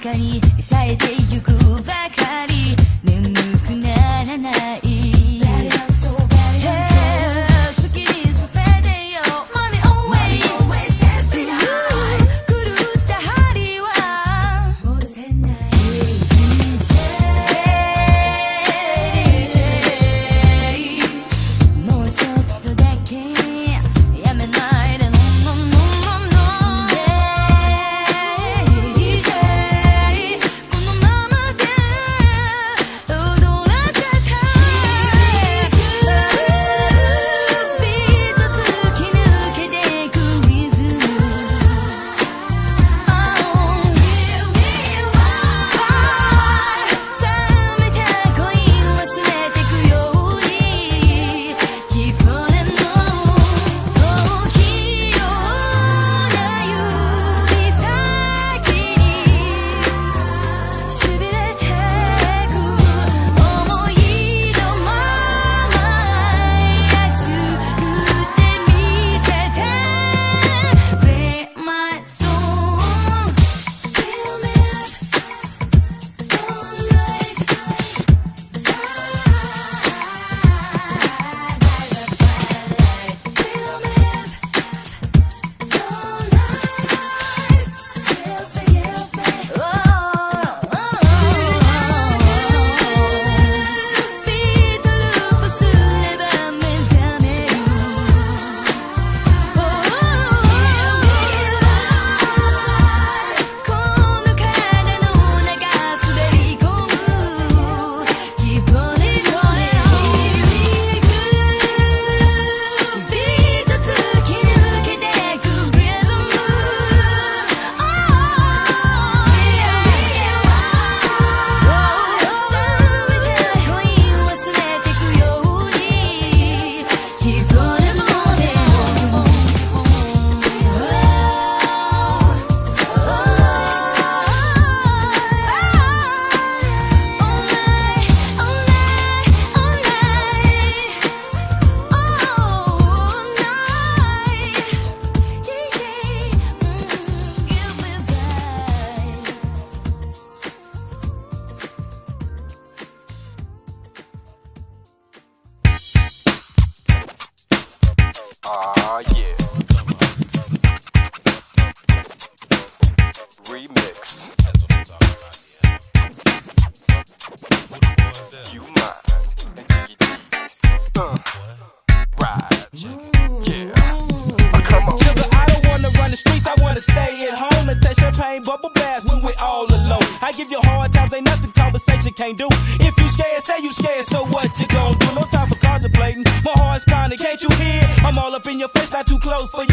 光に冴えてゆく stay at home and take champagne bubble baths when we're all alone. I give you hard times, ain't nothing conversation can't do. If you scared, say you scared, so what you gonna do? No time for contemplating. My heart's pounding, can't you hear? I'm all up in your face, not too close for.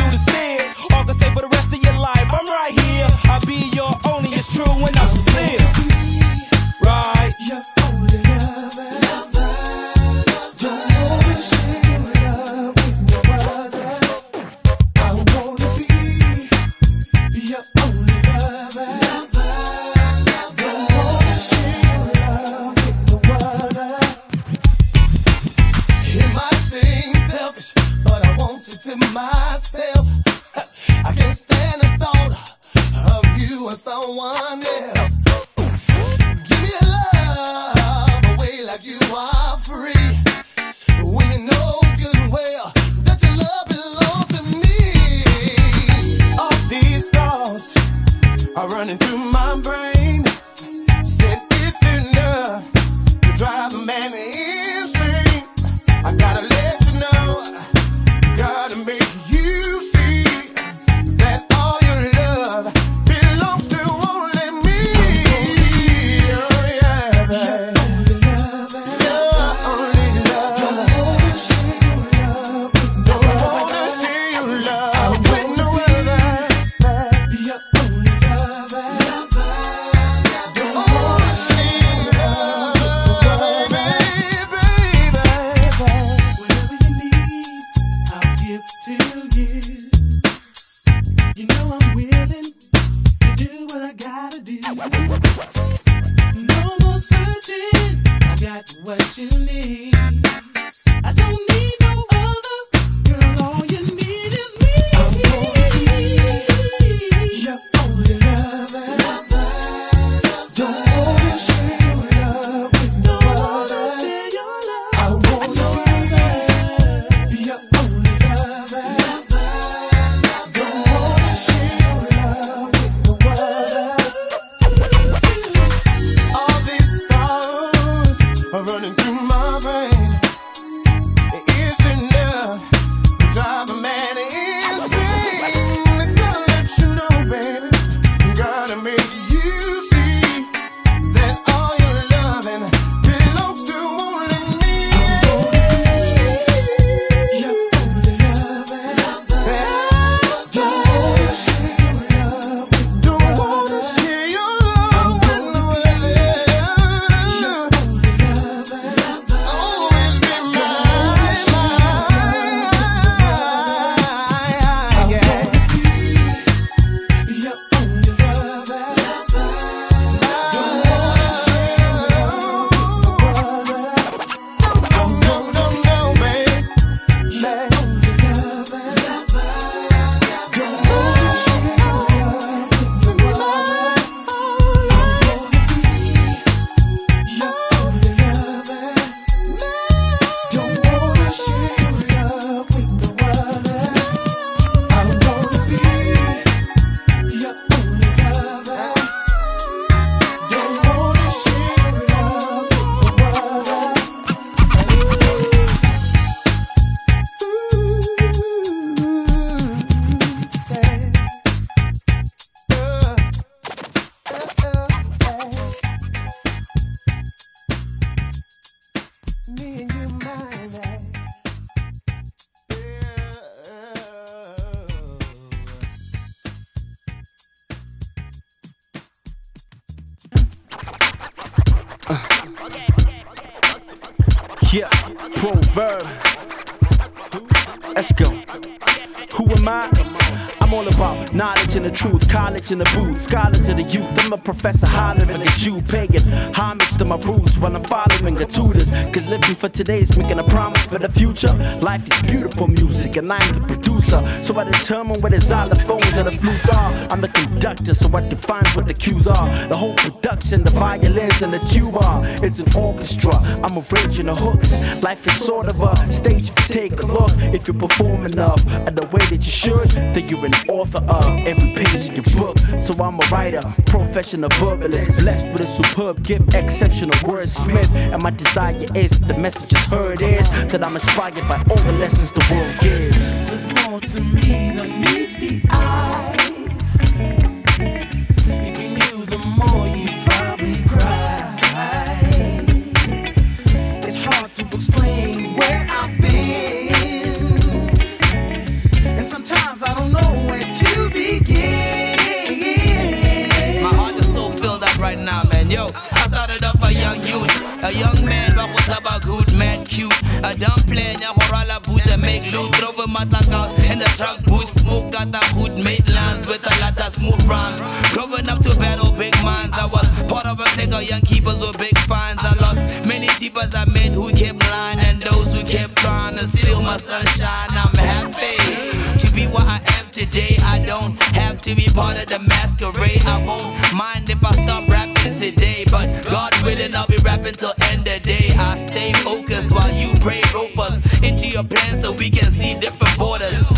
For today is making a promise for the future. Life is beautiful music, and I'm the producer. So I determine where the xylophones and the flutes are. I'm the conductor, so I define what the cues are. The whole production, the violins and the tuba. It's an orchestra, I'm arranging the hooks. Life is sort of a stage if you take a look. If you perform enough and the way that you should, then you're an author of every page in your book. So I'm a writer, professional verbalist, blessed with a superb gift, exceptional wordsmith. And my desire is the message is heard is that I'm inspired by all the lessons the world gives. There's more to me than meets the eye. If you knew the more, you'd probably cry. It's hard to explain where I've been, and sometimes I don't know A plan, ja, hoor alle boezen, make loot. Throw a matlak out in the truck boot. Smoke got a hood, made lands with a lot of smooth rhymes. Growing up to battle big minds, I was part of a clique of young keepers with big fines. I lost many keepers I met who kept lying, and those who kept trying to steal my sunshine. I'm happy to be what I am today. I don't have to be part of the masquerade. I won't mind if I stop rapping today, but God willing, I'll be rapping till end of day. I stay focused pray, rope us into your plans so we can see different borders.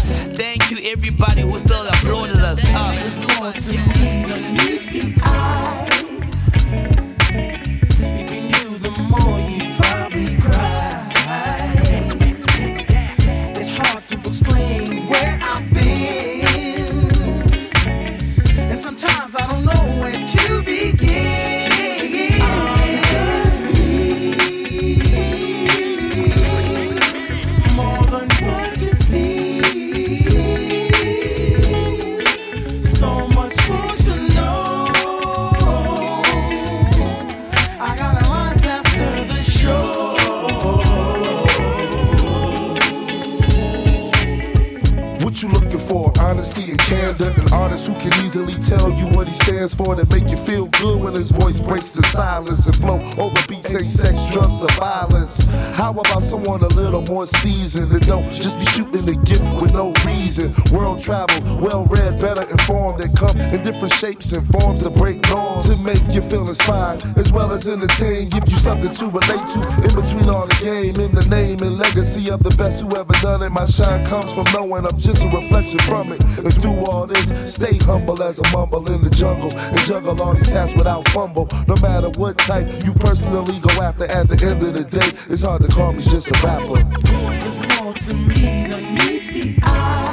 Breaks the silence and flow over beats ain't sex, drugs, or violence. How about someone a little more seasoned and don't just be shooting the gift with no reason? World travel, well read, better informed, and come in different shapes and forms to break norms to make you feel inspired as well as entertain, give you something to relate to in between all the game, in the name and legacy of the best who ever done it. My shine comes from knowing I'm just a reflection from it. And through all this, stay humble as a mumble in the jungle and juggle all these tasks without fumble. No matter what type you personally go after, at the end of the day, it's hard to call me just a rapper. There's more to me than meets the eye.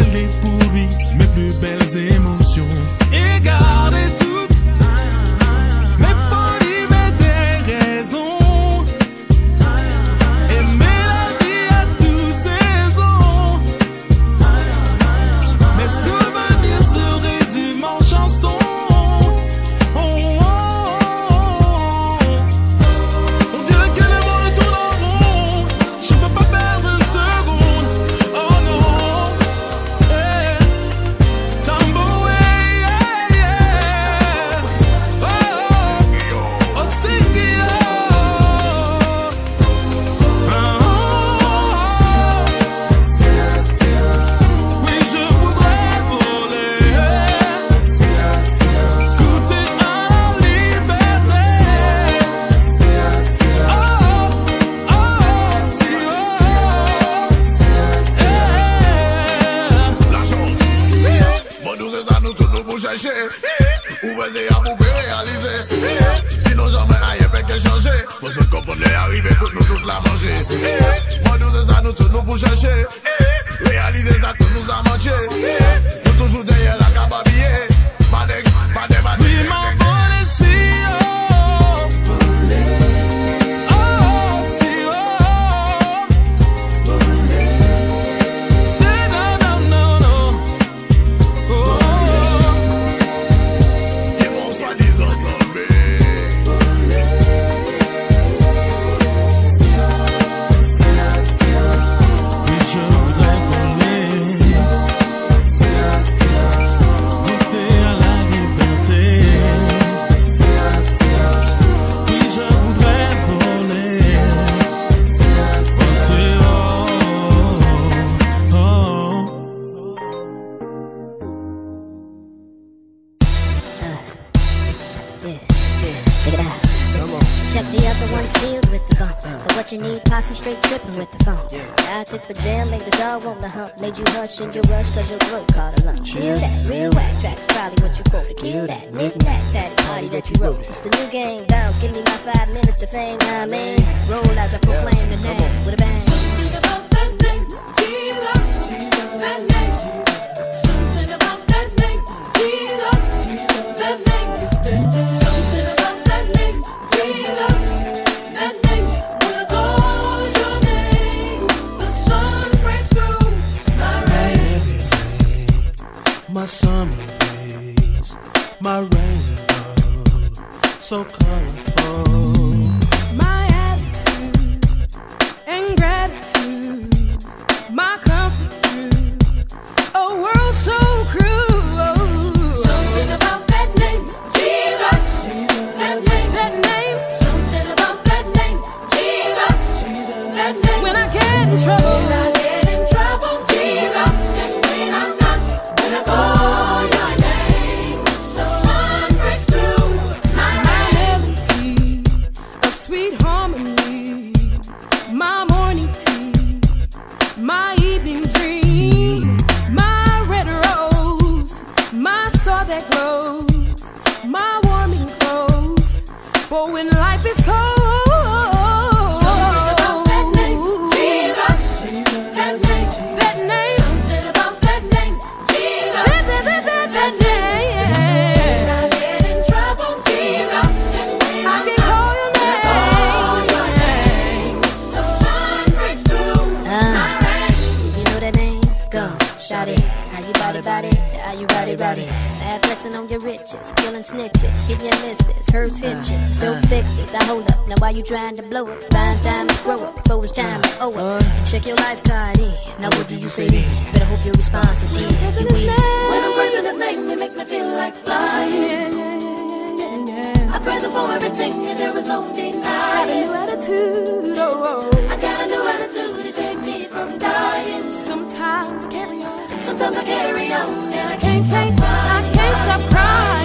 elle est pour lui mes plus belles émotions. singular sometimes I carry on, and I can't stop crying. I can't stop crying.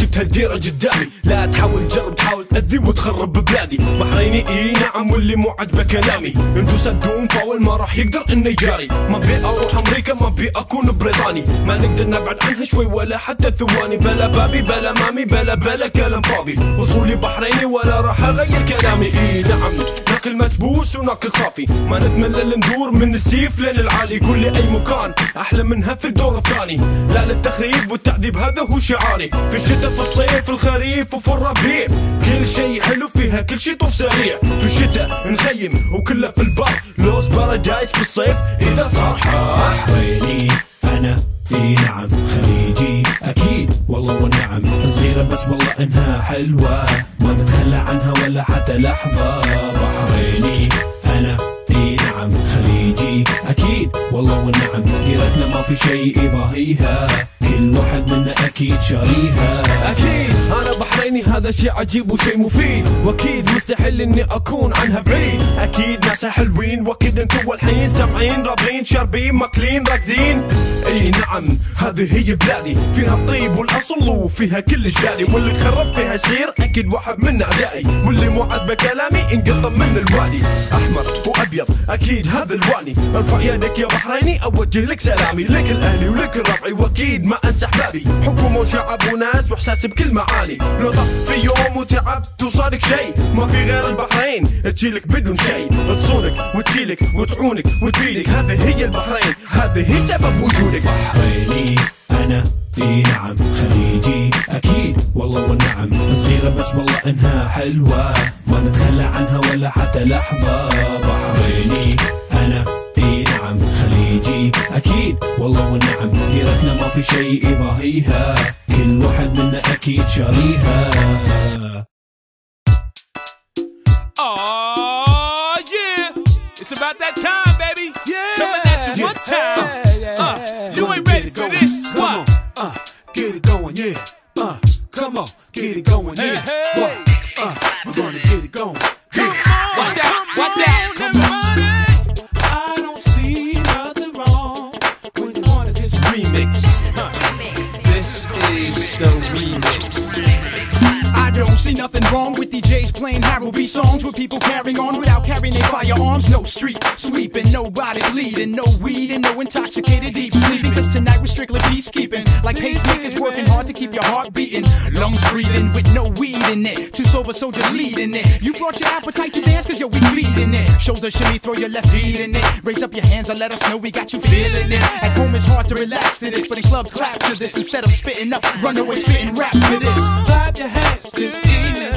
شفت هالديرة قدامي. لا تحاول تجرب تحاول تأذي وتخرب ببلادي. بحريني إي نعم واللي مو عجبه كلامي. انتو سدون فاول ما راح يقدر إنه يجاري. ما بي أروح أمريكا ما بي أكون بريطاني. ما نقدر نبعد عنها شوي ولا حتى ثواني. بلا بابي بلا مامي بلا بلا كلام فاضي. وصولي بحريني ولا راح أغير كلامي. إي نعم. ناكل مكبوس وناكل صافي ما نتملل ندور من السيف لين العالي. قول لي أي مكان أحلى منها في الدور الثاني. لا للتخريب والتعذيب هذا هو شعاري. في الشتاء في الصيف في الخريف وفي الربيع. كل شيء حلو فيها كل شيء طوف سريع. في الشتاء نخيم وكله في البر. لوس بارادايس في الصيف. إذا صار بحريني أنا. إي نعم خليجي أكيد. والله والنعم صغيرة بس والله إنها حلوة. ما نتخلى عنها ولا حتى لحظة. بحريني أنا. إي نعم خليجي أكيد. والله والنعم ديرتنا ما في شيء يضاهيها كل واحد منا أكيد شاريها. أكيد. أنا بحريني هذا شيء عجيب وشيء مفيد. وأكيد مستحيل إني أكون عنها بعيد. أكيد ناسها حلوين. وأكيد أنتوا الحين سامعين راضين شاربين ماكلين راكدين إي نعم. هذه هي بلادي. فيها الطيب والأصل وفيها كل جدالي واللي خرب فيها يصير أكيد واحد من أعدائي. واللي مو عاجبه كلامي انقطم من الوادي. أحمر وأبيض. أكيد هذا الواني. ارفع يدك يا بحريني أوجه لك سلامي لك الأهلي ولك الربعي وأكيد ما انسى احبابي حكومه وشعب وناس وإحساس بكل معاني. لو في يوم وتعبت وصارك شيء ما في غير البحرين. تشيلك بدون شيء تصونك وتشيلك وتعونك وتفيدك. هذه هي البحرين هذه هي سبب وجودك. بحريني أنا إي نعم خليجي أكيد والله والنعم. صغيرة بس والله إنها حلوة. ما نتخلى عنها ولا حتى لحظة. بحريني أنا خليجي اكيد والله والنعم ديرتنا ما في شيء يضاهيها كل واحد منا اكيد شاريها Oh yeah, it's about that time, baby. Yeah, coming at you one time. Uh, you ain't ready for this. What? Uh, get it going, yeah. Uh, come on, get it going, yeah. What? Uh, we're gonna get it going. Nothing wrong with DJs playing Harold B songs with people carrying on without carrying their firearms. No street sweeping, nobody leading, no weed and no intoxicated deep sleeping. Cause tonight we're strictly peacekeeping. Like pacemakers working hard to keep your heart beating. Lungs breathing with no weed in it. Too sober soldier leading it. You brought your appetite to dance cause yo, we feeding it. Shoulder shimmy, throw your left feet in it. Raise up your hands and let us know we got you feeling it. At home it's hard to relax to this, but in clubs clap to this. Instead of spitting up, run away spitting rap to this. Clap your hands this evening,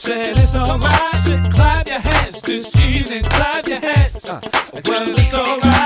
said it's alright. Clap your hands this evening, clap your hands. Uh, well, it's alright.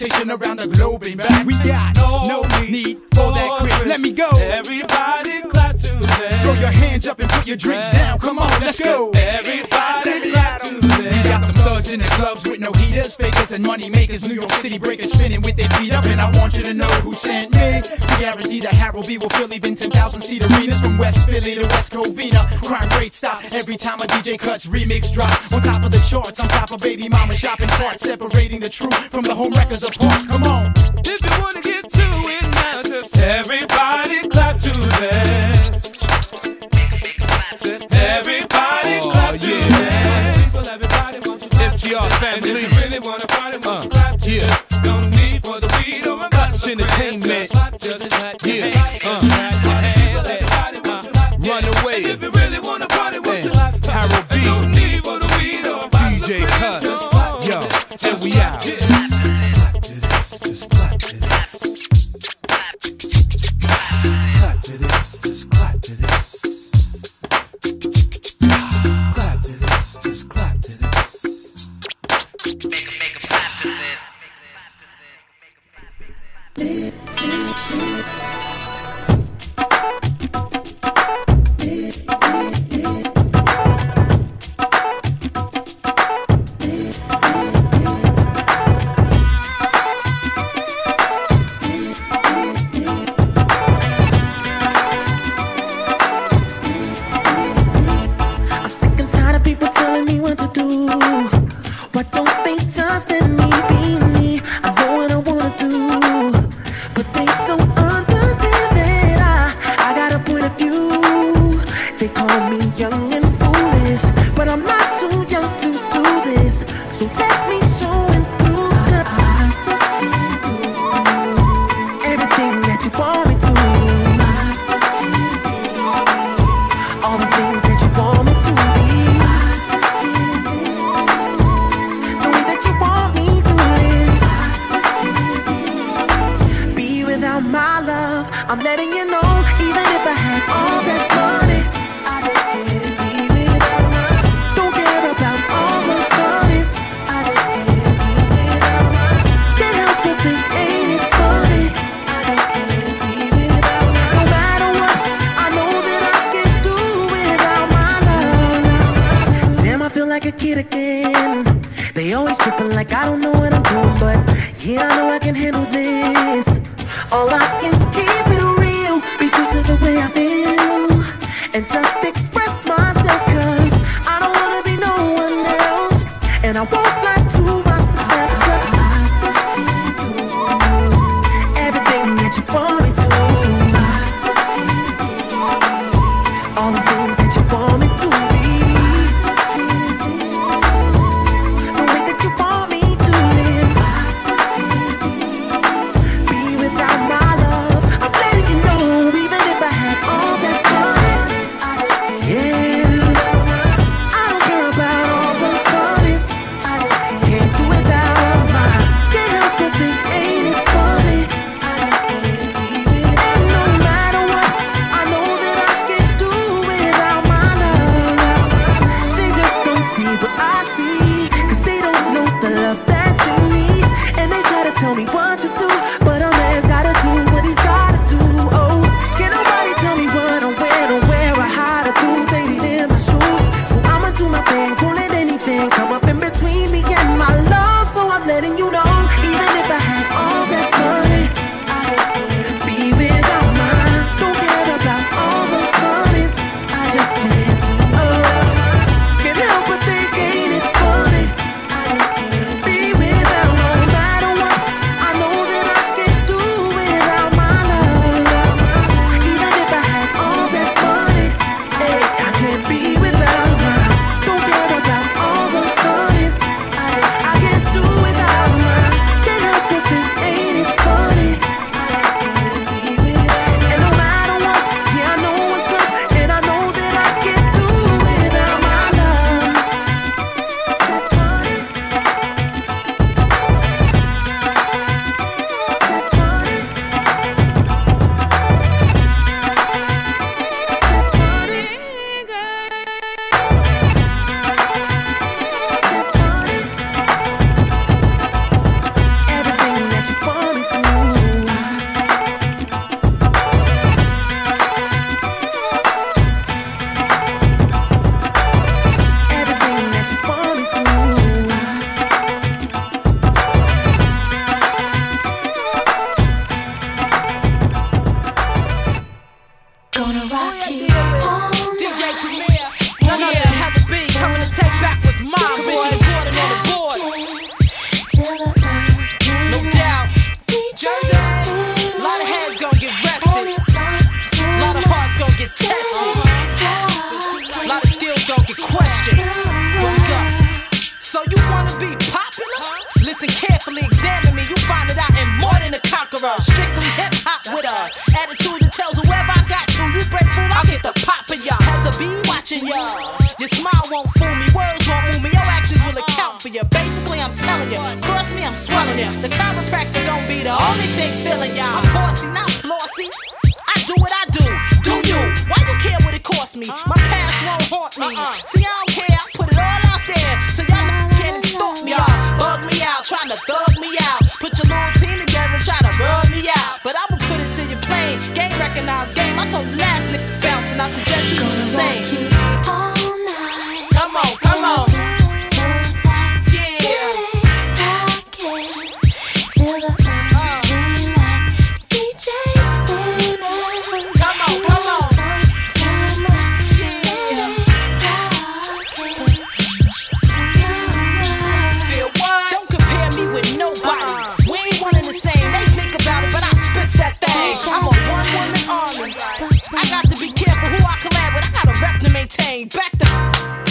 rotation around the globe and back. We got no, no need for that Chris. Let me go. Everybody clap to them. Throw your hands up and put your drinks down. Come on, let's go. Everybody in the clubs with no heaters, fakers and money makers, New York City breakers spinning with their feet up. And I want you to know who sent me to guarantee that Harold B will fill even 10,000 seat arenas from West Philly to West Covina. Crime rate stop every time a DJ cuts remix drop. On top of the charts, on top of baby mama shopping carts, separating the truth from the home records apart. Come on. If you wanna get to it now, just everybody. really wanna party once uh, you pop. Yeah. No need for the weed or a glass entertainment. Just yeah.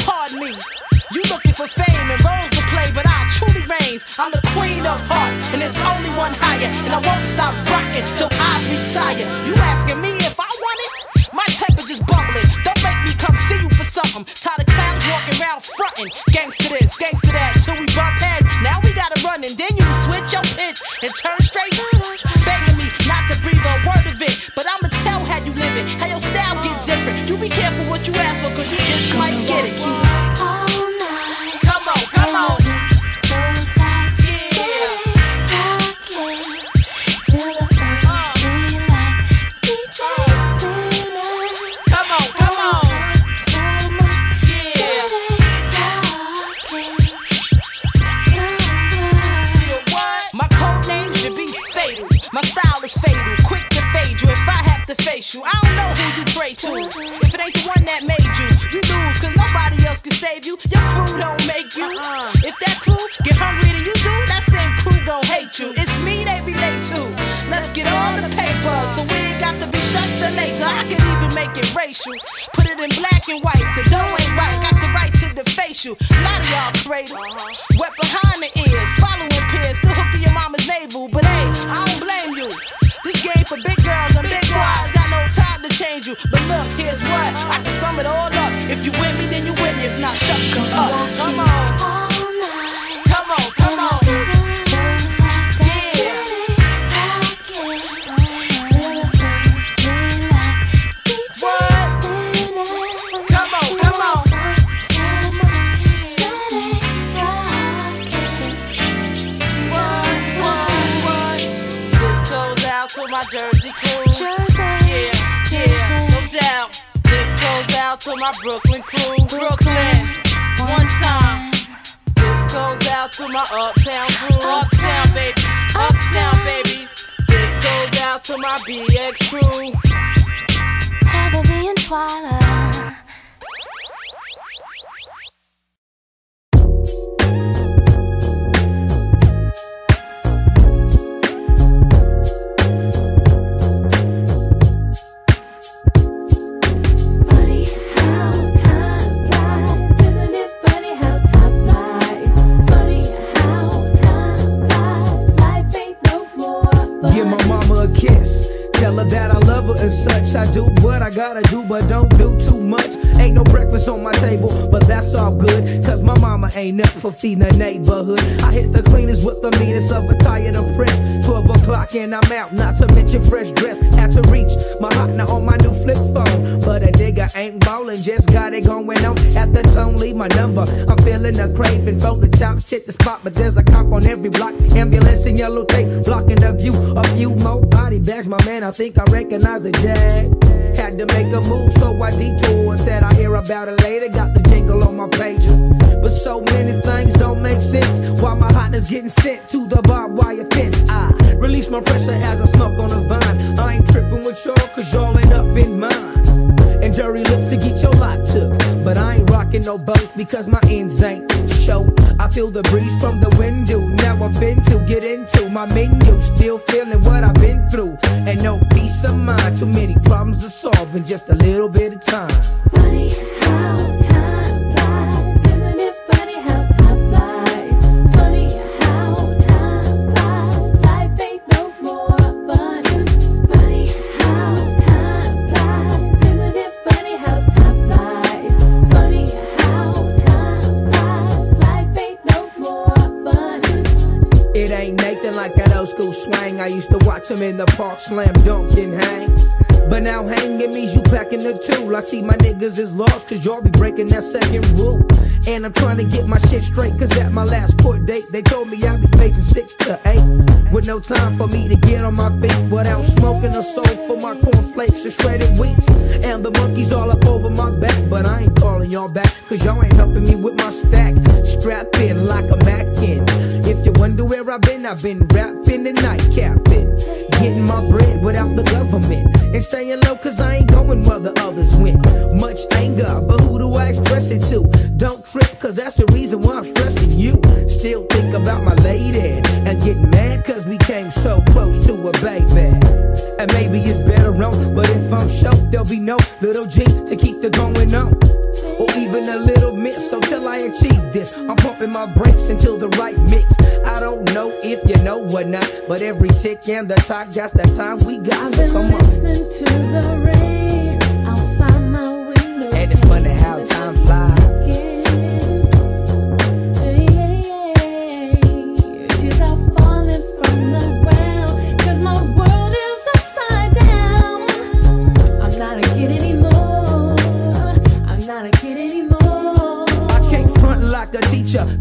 Pardon me. You looking for fame and roles to play, but I truly reigns. I'm the queen of hearts, and there's only one higher. And I won't stop rocking till I retire. You asking me if I want it? My temperature's bubbling. Don't make me come see you for something. Tired of clowns walking around fronting. Gangsta this, gangsta y'all cradle. Wet behind the ears, following peers, still hooked to your mama's navel. But hey, I don't blame you. This game for big girls and big boys. Got no time to change you. But look, here's what I can sum it all up. If you with me, then you with me. If not, shut up. Ain't ballin', just got it going on. At the tone, leave my number. I'm feeling a craving for the chops, hit the spot, but there's a cop on every block. Ambulance and yellow tape blocking the view. A few more body bags, my man. I think I recognize the jag. Had to make a move, so I detoured. Said I hear about it later. Got the jingle on my pager. But so many things don't make sense. Why my hotness getting sent to the barbed wire fence? I release my pressure as I smoke on the vine. I ain't tripping with y'all, cause y'all ain't up in mine. Dirty looks to get your life took. But I ain't rocking no boats because my ends ain't show. I feel the breeze from the window. Now I've been to get into my menu. Still feeling what I've been through. And no peace of mind. Too many problems to solve in just a little bit of time. Funny how old school swang. I used to watch him in the park slam dunk and hang. But now hanging means you packing the tool. I see my niggas is lost cause y'all be breaking that second rule. And I'm trying to get my shit straight cause at my last court date they told me I'd be facing six to eight. With no time for me to get on my feet without smoking a soul for my cornflakes and shredded wheats. And the monkeys all up over my back, but I ain't calling y'all back cause y'all ain't helping me with my stack. Strapped in like a wonder where I've been, rapping and nightcapping. Getting my bread without the government. And staying low cause I ain't going where the others went. Much anger, but who do I express it to? Don't trip cause that's the reason why I'm stressing you. Still think about my lady and get mad cause we came so close to a baby. And maybe it's better on, but if I'm shook, there'll be no little G to keep the going on. So till I achieve this, I'm pumping my brakes until the right mix. I don't know if you know or not, but every tick and the talk, that's the time we got. So come on. Listening to the rain outside my window. And it's funny how time flies.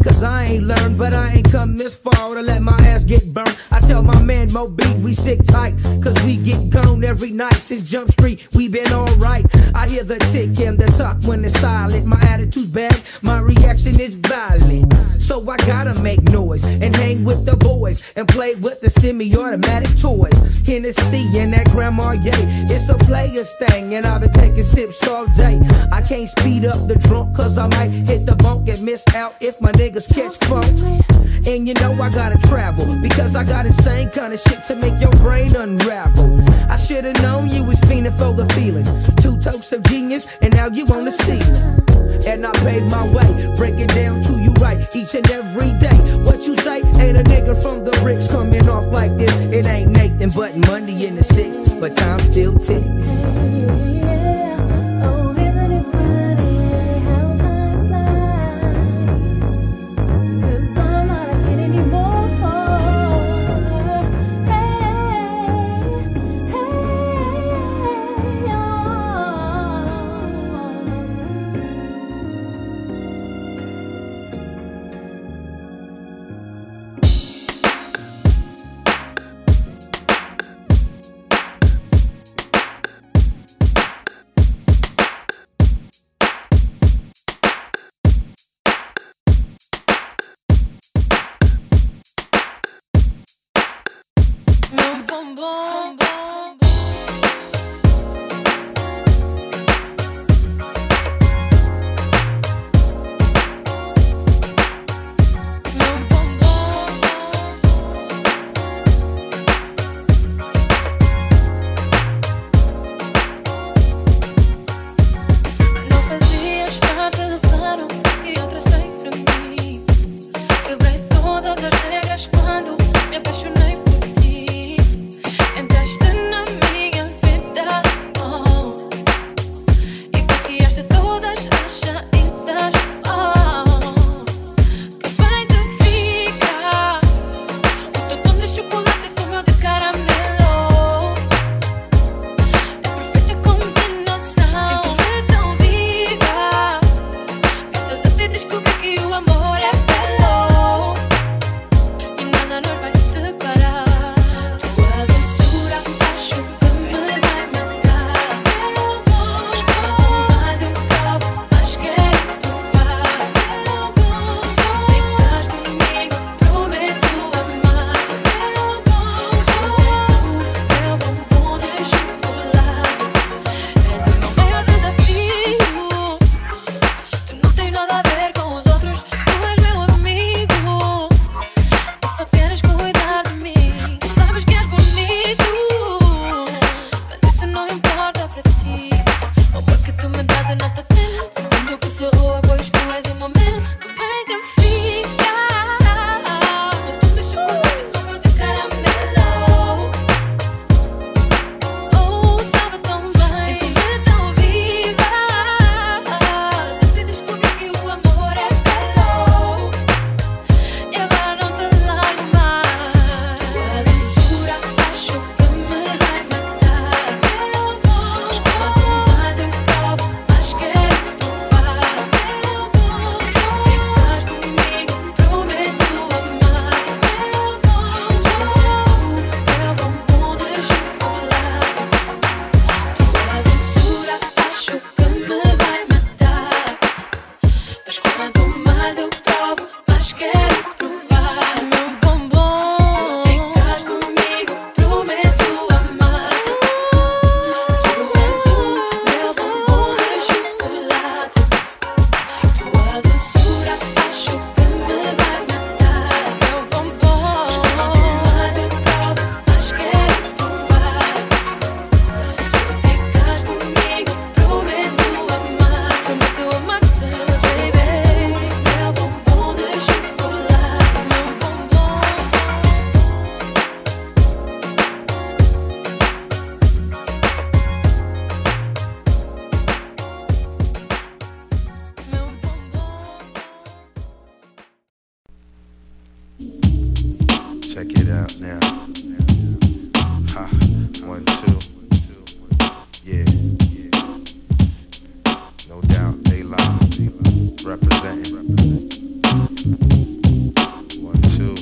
Cause I ain't learned, but I ain't come this far to let my ass get burned. I tell my man Mo B, we sick tight, cause we get gone every night since Jump Street, we been alright. I hear the tick and the talk when it's silent. My attitude's bad, my reaction is violent. So I gotta make noise and hang with the boys and play with the semi-automatic toys. Hennessy and that grandma, yay. It's a player's thing, and I've been taking sips all day. I can't speed up the drunk, cause I might hit the bunk and miss out if my niggas catch funk. And you know I gotta travel, because I got insane kind of shit to make your brain unravel. I should've known you was fiending for the feeling. Two toasts of genius, and now you on the ceiling. And I paid my way, break it down to you right each and every day. What you say ain't a nigga from the bricks coming off like this. It ain't Nathan but Monday in the six, but time still ticks. Check it out now. Ha, one, two. Yeah. Yeah No doubt, they lie. Representing. One, two.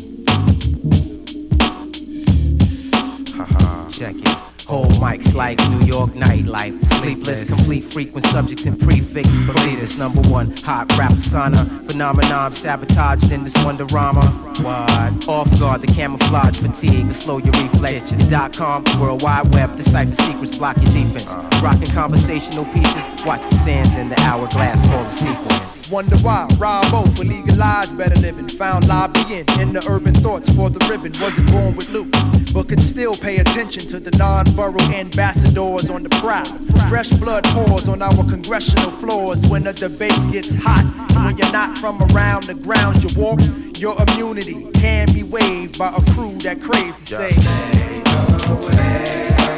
Haha. Check it. Whole mics like New York nightlife. Sleepless, complete frequent subjects and prefix. Believe this number one hot rap persona. Phenomenon sabotaged in this wonderama. What? Off guard, the camouflage fatigue, the slow your reflex. Dot com, World Wide Web, decipher secrets, block your defense. Uh-huh. Rocking conversational pieces, watch the sands in the hourglass for the sequence. Wonder why Rob-O for legalized better living. Found lobbying in the urban thoughts for the ribbon. Wasn't born with loot, but could still pay attention to the non-borough ambassadors on the prowl. Fresh blood pours on our congressional floors when the debate gets hot. When you're not from around the ground you walk, your immunity can be waived by a crew that craves to say. Stay away,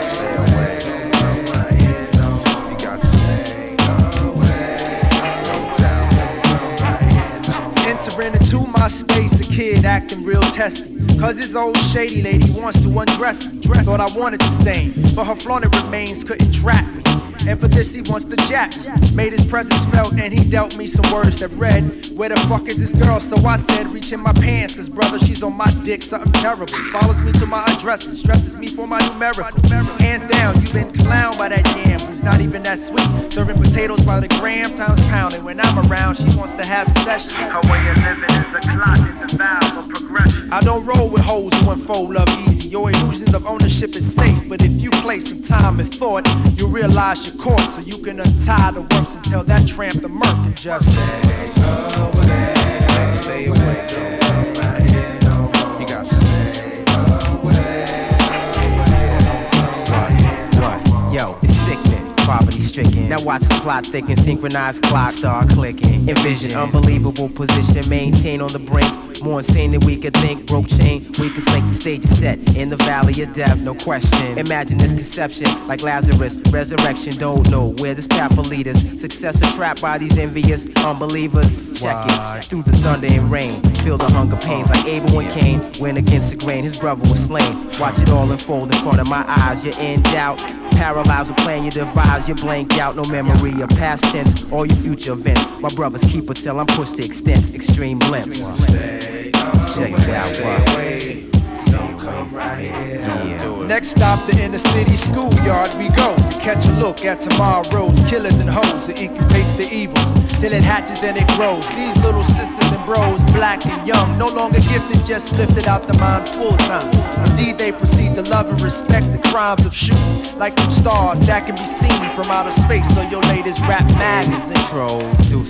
stay away. And no. You got today. Entering into my space, a kid acting real testy. Cause his old shady lady wants to undress me. Thought I wanted the same, but her flaunted remains couldn't trap me. And for this, he wants the jack. Made his presence felt, and he dealt me some words that read, Where the fuck is this girl? So I said, Reach in my pants, cause brother, she's on my dick, something terrible. Follows me to my address and stresses me for my numerical. Hands down, you been clowned by that who's not even that sweet. Serving potatoes by the gram, times pounding. When I'm around, she wants to have sessions. Her way of living is a clock in the valve of progression. I don't roll with hoes who unfold love easy. Your illusions of ownership is safe, but if you place some time and thought, you realize you're caught, so you can untie the works and tell that tramp the murk and just stay away. Stay away. You stricken. Now watch the plot thicken, synchronized clock start clicking. Envision unbelievable position, maintain on the brink. More insane than we could think. Broke chain, weakest link. The stage is set in the valley of death, no question. Imagine this conception, like Lazarus, resurrection. Don't know where this path will lead us. Success is trapped by these envious unbelievers. Check it through the thunder and rain. Feel the hunger pains like Abel and Cain. Went against the grain, his brother was slain. Watch it all unfold in front of my eyes. You're in doubt. Paralyzed with plan you devise, you blank out, no memory of past tense or your future events. My brothers keep it till I'm pushed to extents, extreme glimpse. Check it out, what? Yeah. Next stop, the inner city schoolyard we go to catch a look at tomorrow's killers and hoes. It incubates the evils, then it hatches and it grows. These little sisters black and young, no longer gifted, just lifted out the mind full time. Indeed, they proceed to love and respect the crimes of shooting, like them stars that can be seen from outer space. So your latest rap magazine.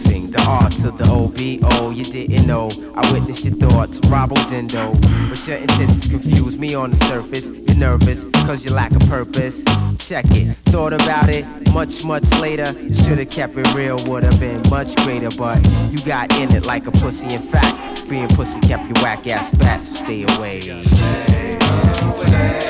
The art to the OBO. You didn't know. I witnessed your thoughts, Robo Dindo. But your intentions confuse me on the surface. You're nervous, cause you lack a purpose. Check it. Thought about it much, much later. Should've kept it real, would've been much greater. But you got in it like a pussy. In fact, being pussy kept your whack ass back, so stay away. Stay away.